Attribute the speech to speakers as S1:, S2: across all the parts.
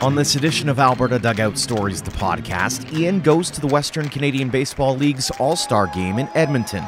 S1: On this edition of Alberta Dugout Stories, the podcast, Ian goes to the Western Canadian Baseball League's All Star game in Edmonton.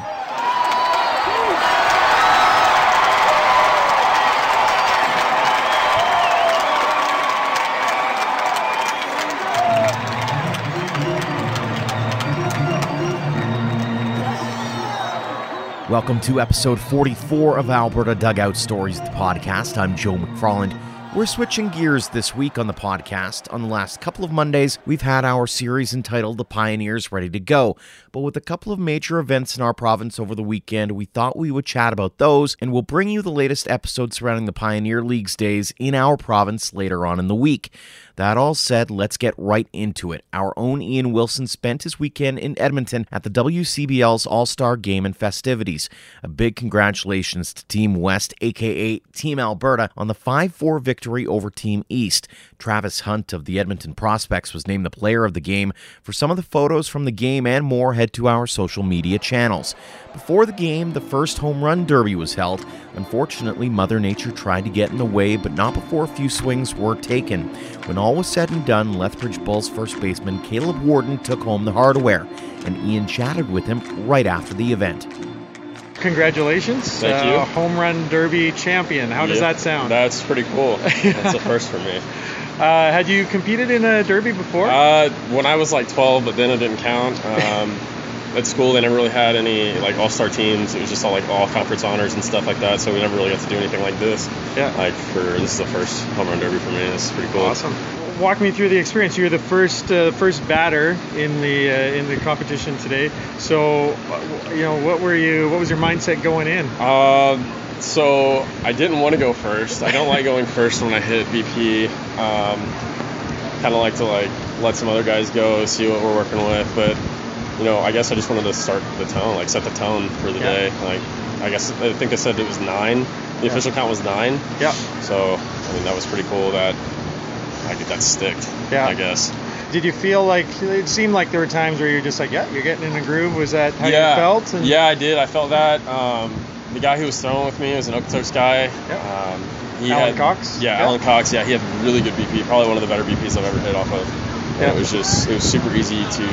S1: Welcome to episode 44 of Alberta Dugout Stories, the podcast. I'm Joe McFarland. We're switching gears this week on the podcast. On the last couple of Mondays, we've had our series entitled The Pioneers Ready to Go. But with a couple of major events in our province over the weekend, we thought we would chat about those and we'll bring you the latest episodes surrounding the Pioneer League's days in our province later on in the week. That all said, let's get right into it. Our own Ian Wilson spent his weekend in Edmonton at the WCBL's All Star Game and festivities. A big congratulations to Team West, aka Team Alberta, on the 5 4 victory over Team East. Travis Hunt of the Edmonton Prospects was named the player of the game. For some of the photos from the game and more, head to our social media channels. Before the game, the first home run derby was held. Unfortunately, Mother Nature tried to get in the way, but not before a few swings were taken. When all was said and done, Lethbridge Bulls first baseman Caleb Warden took home the hardware, and Ian chatted with him right after the event.
S2: Congratulations,
S3: Thank you.
S2: uh, home run derby champion. How does
S3: Yep.
S2: that sound?
S3: That's pretty cool. That's a first for me.
S2: uh, had you competed in a derby before?
S3: Uh, when I was like 12, but then it didn't count. Um, at school, they never really had any like all-star teams. It was just all like all conference honors and stuff like that. So we never really got to do anything like this.
S2: yeah.
S3: Like for this is the first home run derby for me. This is pretty cool.
S2: Awesome. Walk me through the experience. You were the first uh, first batter in the uh, in the competition today. So, uh, you know, what were you? What was your mindset going in?
S3: Um, so I didn't want to go first. I don't like going first when I hit BP. Um, kind of like to like let some other guys go, see what we're working with. But you know, I guess I just wanted to start the tone, like set the tone for the
S2: Yeah.
S3: day. Like I guess I think I said it was nine. The
S2: Yeah.
S3: official count was nine.
S2: Yeah.
S3: So I mean that was pretty cool that I get that sticked.
S2: Yeah.
S3: I guess.
S2: Did you feel like it seemed like there were times where you're just like, yeah, you're getting in a groove? Was that how
S3: yeah.
S2: you felt? And-
S3: Yeah, I did. I felt that. Um, the guy who was throwing with me was an Okotoks guy.
S2: Yeah.
S3: Um, he
S2: Alan
S3: had,
S2: Cox?
S3: Yeah,
S2: Yeah.
S3: Alan Cox. Yeah, he had really good BP. Probably one of the better BPs I've ever hit off of.
S2: Yeah.
S3: it was just, it was super easy to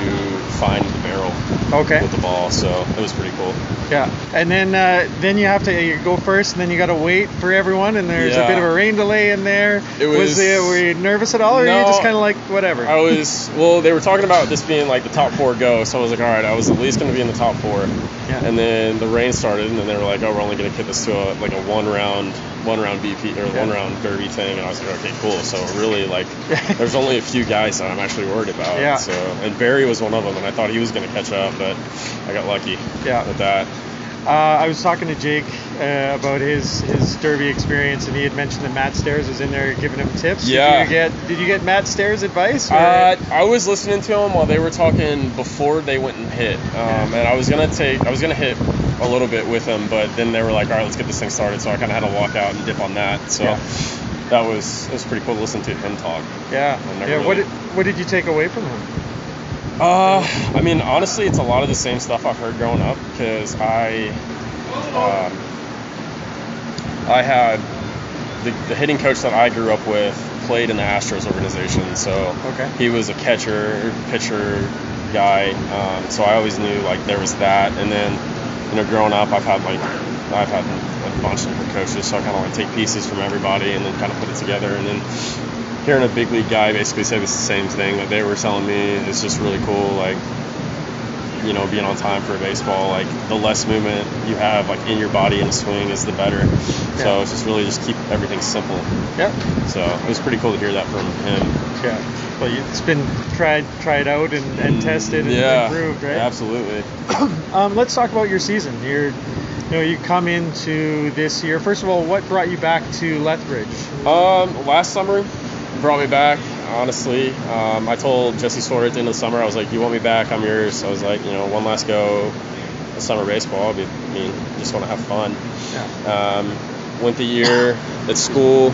S3: find the barrel
S2: Okay.
S3: with the ball. So it was pretty cool.
S2: Yeah, and then uh, then you have to you go first, and then you got to wait for everyone, and there's a bit of a rain delay in there.
S3: It was-
S2: there, were you nervous at all, or were you just kind of like whatever?
S3: I was, well, they were talking about this being like the top four go. So I was like, all right, I was at least going to be in the top four.
S2: Yeah.
S3: And then the rain started, and then they were like, "Oh, we're only going to kick this to a like a one round, one round BP or
S2: Yeah.
S3: one round derby thing." And I was like, "Okay, cool." So really, like, there's only a few guys that I'm actually worried about.
S2: Yeah.
S3: So and Barry was one of them, and I thought he was going to catch up, but I got lucky
S2: Yeah.
S3: with that.
S2: Uh, I was talking to Jake uh, about his his derby experience, and he had mentioned that Matt Stairs was in there giving him tips.
S3: Yeah.
S2: Did you get Did you get Matt Stairs advice?
S3: Uh, I was listening to him while they were talking before they went and hit, um, and I was gonna take, I was gonna hit a little bit with him, but then they were like, "All right, let's get this thing started." So I kind of had to walk out and dip on that. So
S2: Yeah.
S3: That was it was pretty cool to listen to him talk.
S2: yeah. Yeah. What did What did you take away from him?
S3: Uh, I mean, honestly, it's a lot of the same stuff I've heard growing up because I, um, I had the, the hitting coach that I grew up with played in the Astros organization, so
S2: Okay.
S3: he was a catcher, pitcher guy. Um, so I always knew like there was that, and then you know, growing up, I've had like I've had bunch of different coaches, so I kind of like take pieces from everybody and then kind of put it together, and then hearing a big league guy basically say the same thing that they were telling me is just really cool. Like, you know, being on time for a baseball, like the less movement you have like in your body in a swing is the better.
S2: Yeah.
S3: So it's just really just keep everything simple.
S2: Yeah.
S3: So it was pretty cool to hear that from him.
S2: Yeah. Well, it's been tried tried out and, and tested and
S3: yeah,
S2: improved, right?
S3: Absolutely.
S2: Um, let's talk about your season. You're, you know, you come into this year. First of all, what brought you back to Lethbridge?
S3: Um, last summer brought me back. Honestly, um, I told Jesse Sawyer at the end of the summer, I was like, "You want me back? I'm yours." I was like, you know, one last go of summer baseball. I mean, I mean, just want to have fun.
S2: Yeah.
S3: Um, went the year at school.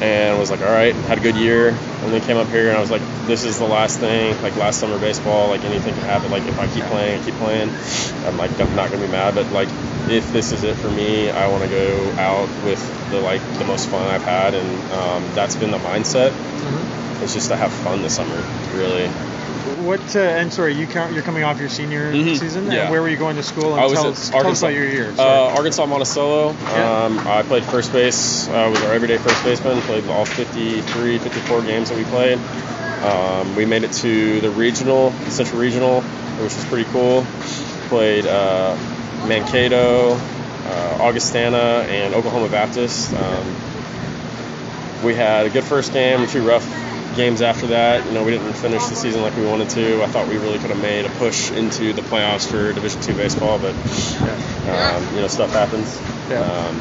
S3: And was like, all right, had a good year, and then came up here and I was like, this is the last thing, like last summer baseball, like anything can happen. Like if I keep playing, I keep playing, I'm like I'm not gonna be mad, but like if this is it for me, I want to go out with the like the most fun I've had, and um, that's been the mindset.
S2: Mm-hmm.
S3: It's just to have fun this summer, really.
S2: What uh, and sorry, you count, you're coming off your senior
S3: Mhm,
S2: season.
S3: yeah.
S2: And where were you going to school? And
S3: I was
S2: tell,
S3: at
S2: us, tell us
S3: Arkansas.
S2: about your year.
S3: Uh, Arkansas Monticello.
S2: Yeah.
S3: Um, I played first base. I was our everyday first baseman. Played all 53, 54 games that we played. Um, we made it to the regional, the Central Regional, which was pretty cool. Played uh, Mankato, uh, Augustana, and Oklahoma Baptist. Um, we had a good first game, two rough games after that. You know, we didn't finish the season like we wanted to. I thought we really could have made a push into the playoffs for Division two baseball, but
S2: yeah.
S3: um, you know, stuff happens.
S2: Yeah.
S3: Um,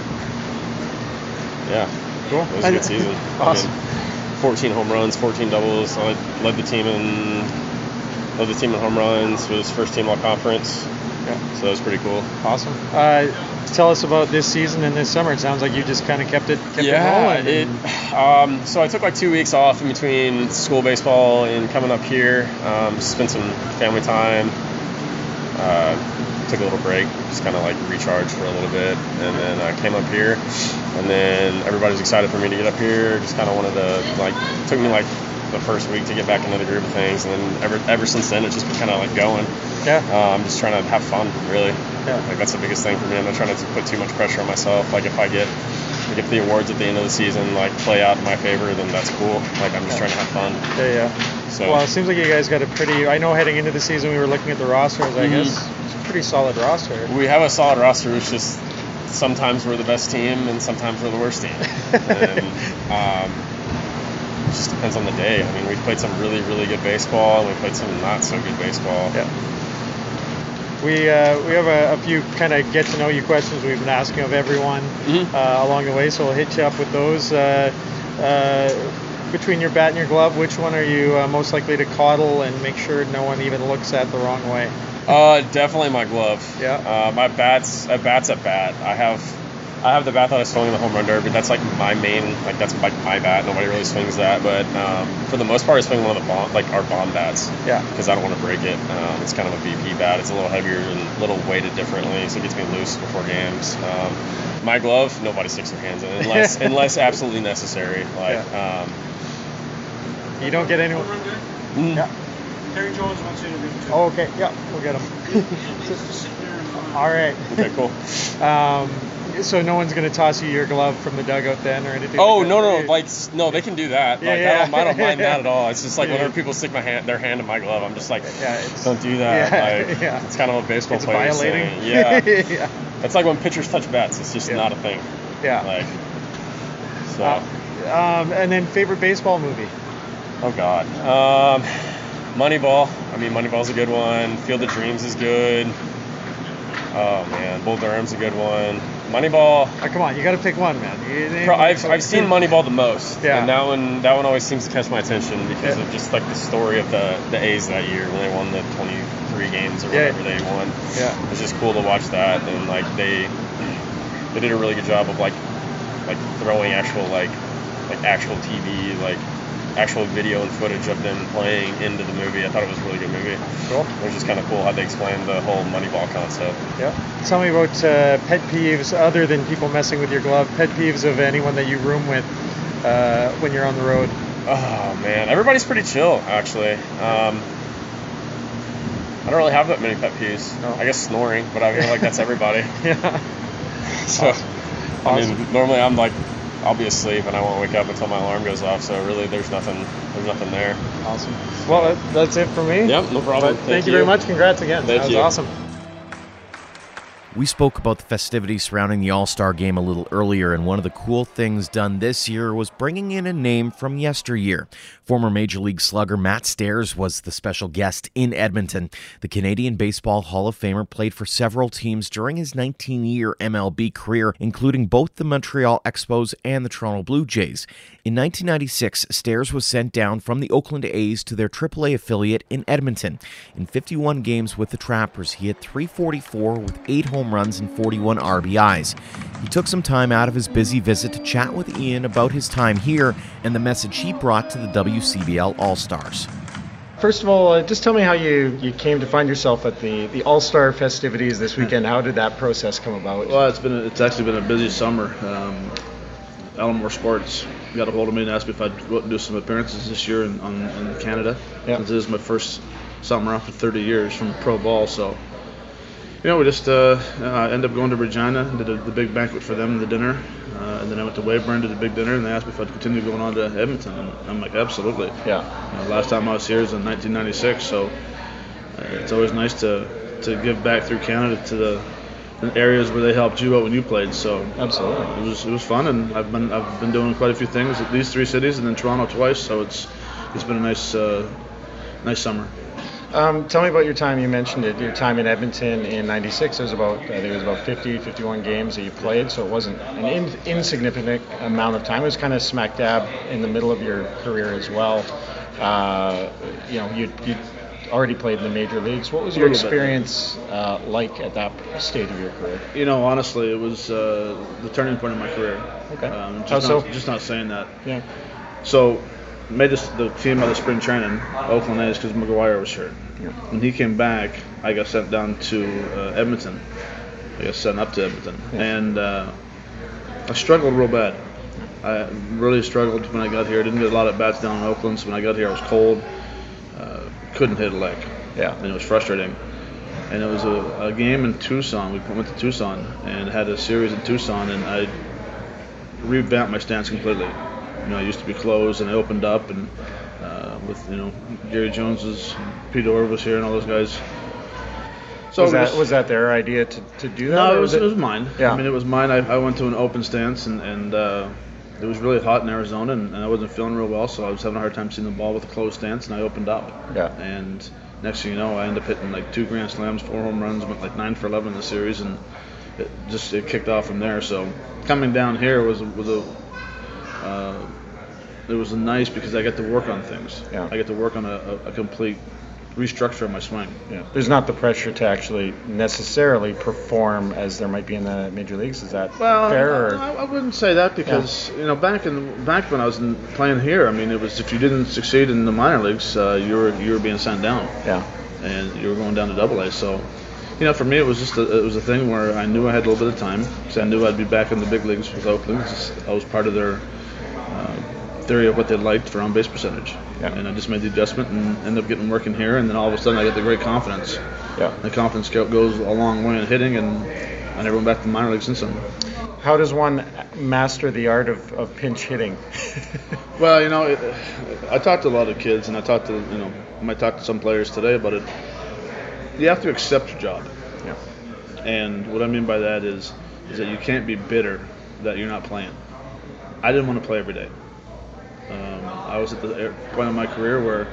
S3: yeah,
S2: Cool.
S3: it was a good season.
S2: Awesome.
S3: I mean, 14 home runs, 14 doubles. I led the team in led the team in home runs. Was first team all conference.
S2: Yeah.
S3: So that was pretty cool.
S2: Awesome. Uh, tell us about this season and this summer. It sounds like you just kind of kept it kept it rolling.
S3: it. Um, so I took like two weeks off in between school baseball and coming up here. Um, spent some family time. Uh, took a little break, just kind of like recharge for a little bit, and then I came up here. And then everybody's excited for me to get up here. Just kind of wanted to like. Took me like the first week to get back into the groove of things, and then ever ever since then it's just been kind of like going.
S2: yeah.
S3: Uh, I'm just trying to have fun, really.
S2: Yeah.
S3: Like that's the biggest thing for me. I'm not trying to put too much pressure on myself. Like if I get like if the awards at the end of the season like play out in my favor, then that's cool. Like I'm just trying to have fun.
S2: Yeah, yeah.
S3: So
S2: Well, it seems like you guys got a pretty. I know heading into the season we were looking at the rosters. I
S3: Mhm.
S2: guess it's a pretty solid roster.
S3: we have a solid roster. It's just sometimes we're the best team and sometimes we're the worst team. and um, it just depends on the day. I mean, we've played some really really good baseball and we played some not so good baseball.
S2: Yeah. We uh, we have a, a few kind of get to know you questions we've been asking of everyone
S3: Mhm.
S2: uh, along the way, so we'll hit you up with those. Uh, uh, between your bat and your glove, which one are you uh, most likely to coddle and make sure no one even looks at the wrong way?
S3: Uh, definitely my glove.
S2: Yeah.
S3: Uh, my bats, a bat's a bat. I have, I have the bat that I swung in the home run derby. That's like my main, like that's like my bat. Nobody really swings that, but um, for the most part, I swing one of the bomb, like our bomb bats,
S2: Yeah.
S3: because I don't want to break it. Um, it's kind of a BP bat. It's a little heavier and a little weighted differently, so it gets me loose before games. Um, my glove, nobody sticks their hands in it unless unless absolutely necessary. Like, um,
S2: You don't get anyone.
S3: mm,
S2: Yeah.
S4: Terry Jones wants you to interview too.
S2: Oh, okay. Yeah, we'll get them.
S4: Just to sit there and uh,
S2: All right.
S3: okay, cool.
S2: So no one's gonna toss you your glove from the dugout then, or anything.
S3: Oh
S2: like
S3: no no like no they can do that
S2: Yeah,
S3: like
S2: yeah.
S3: I, don't, I don't mind that at all it's just like
S2: Yeah.
S3: whenever people stick my hand their hand in my glove I'm just like
S2: Yeah,
S3: don't do that
S2: Yeah,
S3: like
S2: yeah.
S3: it's kind of a baseball
S2: it's
S3: player
S2: violating.
S3: saying yeah
S2: yeah.
S3: it's like when pitchers touch bats it's just
S2: Yeah.
S3: not a thing
S2: Yeah.
S3: like so
S2: Uh, um, and then favorite baseball movie.
S3: oh god um, Moneyball I mean Moneyball's a good one Field of Dreams is good oh man Bull Durham's a good one Moneyball
S2: Oh, come on, you got to pick one, man.
S3: Pro- I've, I've seen Moneyball the most,
S2: Yeah.
S3: and that one that one always seems to catch my attention because
S2: Yeah.
S3: of just like the story of the the A's that year when they won the 23 games or
S2: Yeah.
S3: whatever they won.
S2: Yeah.
S3: It's just cool to watch that, and like they they did a really good job of like like throwing actual like like actual TV like actual video and footage of them playing into the movie. I thought it was a really good movie.
S2: Cool.
S3: It was just kind of cool how they explained the whole Moneyball concept.
S2: Yeah. Tell me about uh, pet peeves other than people messing with your glove. Pet peeves of anyone that you room with uh, when you're on the road.
S3: Oh man, everybody's pretty chill actually. Um, I don't really have that many pet peeves.
S2: No.
S3: I guess snoring, but I feel like that's everybody.
S2: Yeah.
S3: So, I mean,
S2: Awesome.
S3: normally I'm like, I'll be asleep and I won't wake up until my alarm goes off. So really, there's nothing, there's nothing there.
S2: Awesome. Well, that's it for me.
S3: Yep, no problem.
S2: But thank, you very much. Congrats again.
S3: Thank
S2: that was
S3: you.
S2: awesome.
S1: We spoke about the festivities surrounding the All Star game a little earlier, and one of the cool things done this year was bringing in a name from yesteryear. Former Major League slugger Matt Stairs was the special guest in Edmonton. The Canadian Baseball Hall of Famer played for several teams during his 19 year MLB career, including both the Montreal Expos and the Toronto Blue Jays. In 1996, Stairs was sent down from the Oakland A's to their AAA affiliate in Edmonton. In 51 games with the Trappers, he hit 344 with 8 home home runs and 41 RBIs. He took some time out of his busy visit to chat with Ian about his time here and the message he brought to the WCBL All Stars.
S5: First of all, uh, just tell me how you, you came to find yourself at the, the All Star festivities this weekend. How did that process come about?
S6: Well, it's been a, it's actually been a busy summer. Um, Elmore Sports got a hold of me and asked me if I'd go do some appearances this year in, on, in Canada.
S5: Yeah.
S6: Since this is my first summer after 30 years from pro ball, so you know we just uh, uh, ended up going to Regina, did a, the big banquet for them, the dinner, uh, and then I went to Weyburn, did a big dinner, and they asked me if I'd continue going on to Edmonton, and I'm like absolutely.
S5: Yeah.
S6: Uh, last time I was here was in 1996, so uh, it's always nice to to give back through Canada to the, the areas where they helped you out when you played. So
S5: Absolutely.
S6: it was it was fun, and I've been I've been doing quite a few things at these three cities, and then Toronto twice. So it's it's been a nice uh, nice summer.
S5: Um, tell me about your time. You mentioned it. Your time in Edmonton in '96. There was about I think it was about 50, 51 games that you played, so it wasn't an in, insignificant amount of time. It was kind of smack dab in the middle of your career as well. Uh, you know, you you already played in the major leagues. What was your experience uh, like at that stage of your career?
S6: You know, honestly, it was uh, the turning point in my career.
S5: Okay.
S6: Um, just
S5: How
S6: not,
S5: so?
S6: Just not saying that.
S5: Yeah.
S6: So made this, the team out of spring training, Oakland A's, because McGwire was hurt.
S5: Yeah.
S6: When he came back, I got sent down to uh, Edmonton. I got sent up to Edmonton,
S5: Yeah.
S6: and uh, I struggled real bad. I really struggled when I got here. I didn't get a lot of bats down in Oakland, so when I got here, I was cold. Uh, couldn't hit a lick,
S5: Yeah.
S6: and it was frustrating. And it was a, a game in Tucson. We went to Tucson and had a series in Tucson, and I revamped my stance completely. You know, I used to be closed, and I opened up, and with you know Gary Jones's, Pete Orr was here, and all those guys. So
S5: was that was that their idea to, to do that?
S6: no, it was, it was mine.
S5: Yeah.
S6: I mean, it was mine. I, I went to an open stance, and, and uh, it was really hot in Arizona, and, and I wasn't feeling real well, so I was having a hard time seeing the ball with a closed stance, and I opened up.
S5: Yeah.
S6: And next thing you know, I ended up hitting like two grand slams, four home runs, went like nine for 11 in the series, and it just it kicked off from there. So coming down here was a- was a uh, it was nice because I got to work on things.
S5: Yeah.
S6: I got to work on a, a, complete restructure of my swing.
S5: Yeah. There's not the pressure to actually necessarily perform as there might be in the major leagues. Is that
S6: Well,
S5: fair? Or?
S6: I, I wouldn't say that because you know back in back when I was in, playing here, I mean it was if you didn't succeed in the minor leagues, uh, you were you were being sent down
S5: yeah.
S6: and you were going down to Double A. So, you know, for me it was just a, it was a thing where I knew I had a little bit of time because I knew I'd be back in the big leagues with Oakland. I was part of their theory of what they liked for on base percentage,
S5: Yeah.
S6: and I just made the adjustment and ended up getting working here. And then all of a sudden I got the great confidence.
S5: Yeah.
S6: The confidence go- goes a long way in hitting, and I never went back to the minor leagues since then.
S5: How does one master the art of, of pinch hitting?
S6: Well, you know, it, I talked to a lot of kids, and I talked to, you know, I might talk to some players today about it. You have to accept your job,
S5: yeah.
S6: and what I mean by that is, is that you can't be bitter that you're not playing. I didn't want to play every day. Um, I was at the point in my career where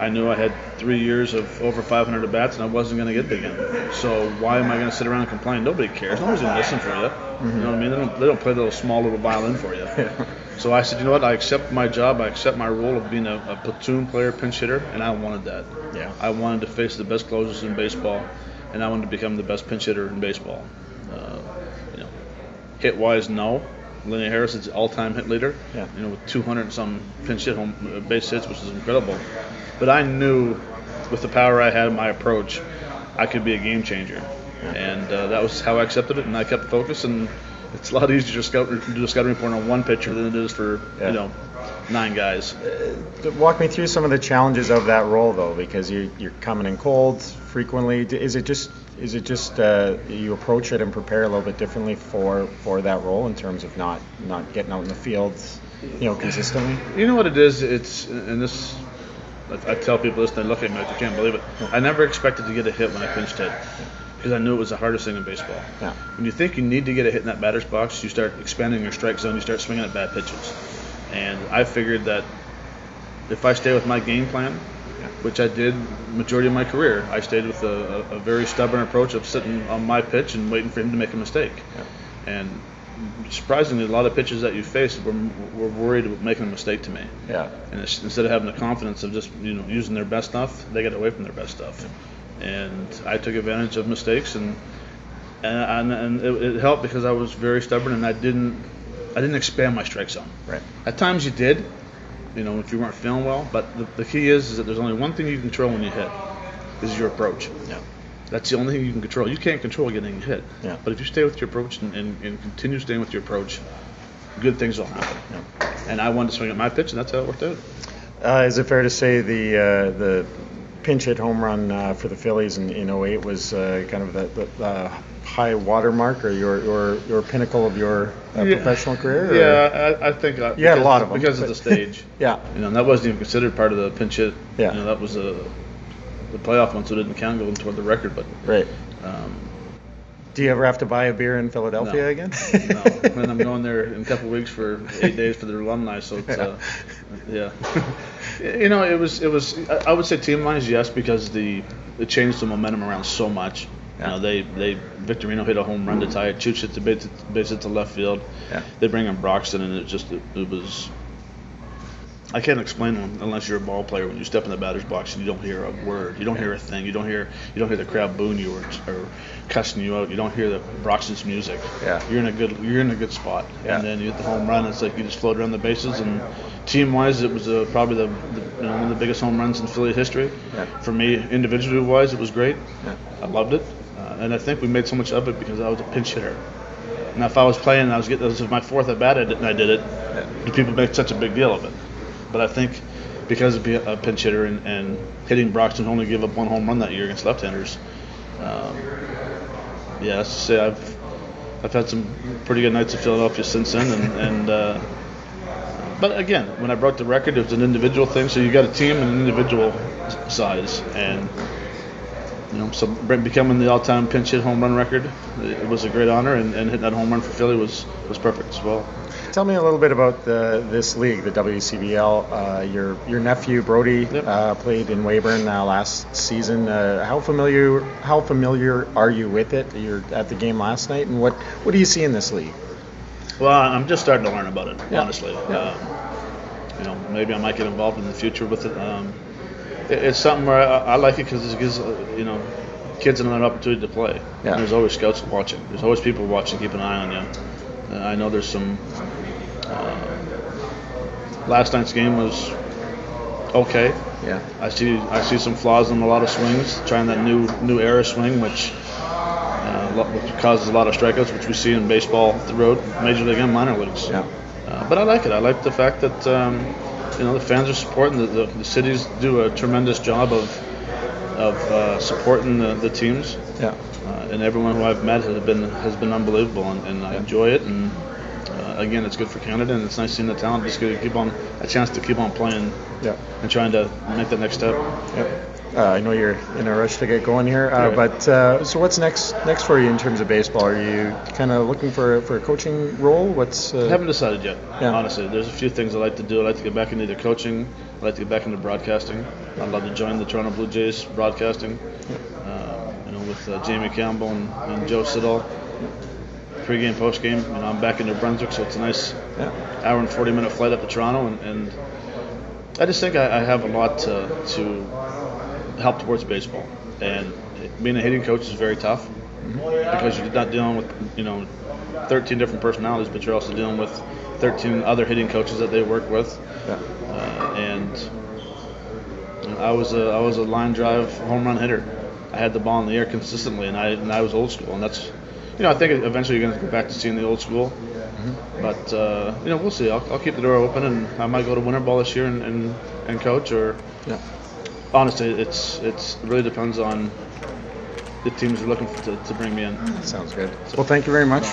S6: I knew I had three years of over 500 at bats, and I wasn't going to get there again. So why am I going to sit around and complain? Nobody cares. Nobody's going to listen for you. You know what I mean? They don't, they don't play the little small little violin for you. So I said, you know what? I accept my job. I accept my role of being a, a platoon player, pinch hitter, and I wanted that.
S5: Yeah.
S6: I wanted to face the best closers in baseball, and I wanted to become the best pinch hitter in baseball. Uh, you know, hit wise, no. Lenny Harris is all-time hit leader.
S5: Yeah.
S6: You know, with 200 and some pinch hit home uh, base hits, which is incredible. But I knew, with the power I had in my approach, I could be a game changer, and uh, that was how I accepted it, and I kept focused. And it's a lot easier to scout, do a scouting report on one pitcher than it is for
S5: Yeah.
S6: you know nine guys.
S5: Walk me through some of the challenges of that role, though, because you, you're coming in cold frequently. Is it just is it just uh, you approach it and prepare a little bit differently for, for that role in terms of not not getting out in the field, you know, consistently?
S6: You know what it is? It's and this. I, I tell people this, and they look at me like they can't believe it. I never expected to get a hit when I pinched hit because I knew it was the hardest thing in baseball.
S5: Yeah.
S6: When you think you need to get a hit in that batter's box, you start expanding your strike zone. You start swinging at bad pitches. And I figured that if I stay with my game plan, which I did majority of my career, I stayed with a, a, very stubborn approach of sitting on my pitch and waiting for him to make a mistake. And surprisingly, a lot of pitches that you faced were, were worried about making a mistake to me.
S5: Yeah.
S6: And it's, instead of having the confidence of just you know using their best stuff, they got away from their best stuff. And I took advantage of mistakes, and and, and, and it, it helped because I was very stubborn and I didn't I didn't expand my strike zone.
S2: Right.
S6: At times you did, you know, if you weren't feeling well. But the, the key is, is that there's only one thing you can control when you hit, is your approach.
S2: Yeah.
S6: That's the only thing you can control. You can't control getting hit.
S2: Yeah.
S6: But if you stay with your approach and, and, and continue staying with your approach, good things will happen. Yeah. And I wanted to swing at my pitch, and that's how it worked out.
S2: Uh, is it fair to say the uh, the pinch hit home run uh, for the Phillies in, in 08 was uh, kind of the, the uh, high watermark or your, your, your pinnacle of your uh,
S6: Yeah.
S2: professional career? or-
S6: Yeah, I, I think I,
S2: You had a lot of of 'em,
S6: because of the stage.
S2: Yeah.
S6: You know, and that wasn't even considered part of the pinch hit.
S2: Yeah.
S6: You know, that was a the playoff one, so it didn't count going toward the record. But
S2: Right.
S6: um,
S2: Do you ever have to buy a beer in Philadelphia
S6: No.
S2: again?
S6: no, and I'm going there in a couple of weeks for eight days for their alumni. So it's, uh, yeah, you know, it was it was. I would say team wise, yes, because the it changed the momentum around so much. You know, they they Victorino hit a home run to tie it. Chooch hit the base, base hit to left field.
S2: Yeah.
S6: They bring in Broxton, and it just it, it was. I can't explain them unless you're a ball player. When you step in the batter's box and you don't hear a word, you don't hear a thing, you don't hear you don't hear the crowd booing you or, or cussing you out. You don't hear the Broxton's music.
S2: Yeah.
S6: You're in a good you're in a good spot.
S2: Yeah.
S6: And then you hit the home run. It's like you just float around the bases. And team wise, it was uh, probably the, the you know, one of the biggest home runs in Philly history.
S2: Yeah.
S6: For me, individually wise, it was great.
S2: Yeah.
S6: I loved it, uh, and I think we made so much of it because I was a pinch hitter. And if I was playing, and I was getting this was my fourth at bat, and I did it. The people make such a big deal of it. But I think because of a pinch hitter and, and hitting Broxton only gave up one home run that year against left-handers. Um, yeah, say I've I've had some pretty good nights in Philadelphia since then, and, and uh, but again, when I broke the record, it was an individual thing. So you got a team and an individual size, and you know, so Brent becoming the all-time pinch hit home run record, it was a great honor, and, and hitting that home run for Philly was was perfect as well.
S2: Tell me a little bit about the, this league, the WCBL. Uh, your your nephew Brody
S6: Yep.
S2: uh, played in Weyburn uh, last season. Uh, how familiar how familiar are you with it? You're at the game last night, and what what do you see in this league?
S6: Well, I'm just starting to learn about it,
S2: Yeah.
S6: honestly.
S2: Yeah.
S6: Um, you know, maybe I might get involved in the future with it. Um, it it's something where I, I like it because it gives you know kids another opportunity to play.
S2: Yeah.
S6: There's always scouts watching. There's always people watching, keep an eye on you. I know there's some. Uh, last night's game was okay.
S2: Yeah.
S6: I see I see some flaws in a lot of swings, trying that new new era swing, which, uh, which causes a lot of strikeouts, which we see in baseball throughout major league and minor leagues.
S2: Yeah.
S6: Uh, but I like it. I like the fact that um, you know the fans are supporting the, the, the cities do a tremendous job of of uh, supporting the, the teams,
S2: Yeah.
S6: uh, and everyone who I've met has been has been unbelievable, and, and I enjoy it. And uh, again, it's good for Canada, and it's nice seeing the talent just get to keep on a chance to keep on playing
S2: Yeah.
S6: and trying to make that next step.
S2: Yep. Uh, I know you're in a rush to get going here, uh,
S6: Right.
S2: but uh, so what's next next for you in terms of baseball? Are you kind of looking for for a coaching role? What's uh,
S6: I haven't decided yet.
S2: Yeah.
S6: Honestly, there's a few things I like to do. I like to get back into the coaching. I like to get back into broadcasting. I'd love to join the Toronto Blue Jays broadcasting. Uh, you know, with uh, Jamie Campbell and, and Joe Siddall. Pre-game, post-game. You know, I'm back in New Brunswick, so it's a nice
S2: yeah.
S6: hour and 40 minute flight up to Toronto, and, and I just think I, I have a lot to, to help towards baseball. And being a hitting coach is very tough because you're not dealing with you know 13 different personalities, but you're also dealing with 13 other hitting coaches that they work with.
S2: Yeah.
S6: Uh, and I was a I was a line drive home run hitter. I had the ball in the air consistently, and I and I was old school, and that's you know I think eventually you're going to go back to seeing the old school. But uh, you know we'll see. I'll, I'll keep the door open, and I might go to winter ball this year and, and, and coach. Or
S2: Yeah.
S6: honestly, it's it's it really depends on the teams are looking for, to, to bring me in.
S2: Sounds good. Well, thank you very much.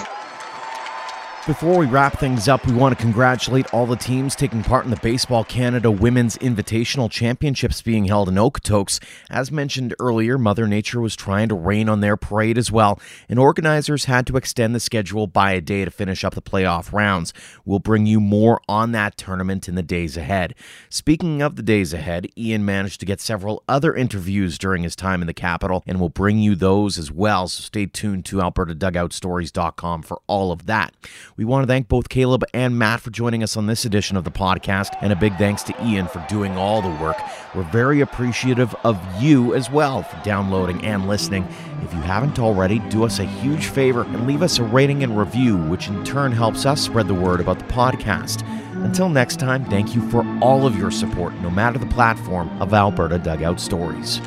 S1: Before we wrap things up, we want to congratulate all the teams taking part in the Baseball Canada Women's Invitational Championships being held in Okotoks. As mentioned earlier, Mother Nature was trying to rain on their parade as well, and organizers had to extend the schedule by a day to finish up the playoff rounds. We'll bring you more on that tournament in the days ahead. Speaking of the days ahead, Ian managed to get several other interviews during his time in the capital, and we'll bring you those as well, so stay tuned to AlbertaDugoutStories.com for all of that. We want to thank both Caleb and Matt for joining us on this edition of the podcast, and a big thanks to Ian for doing all the work. We're very appreciative of you as well for downloading and listening. If you haven't already, do us a huge favor and leave us a rating and review, which in turn helps us spread the word about the podcast. Until next time, thank you for all of your support, no matter the platform of Alberta Dugout Stories.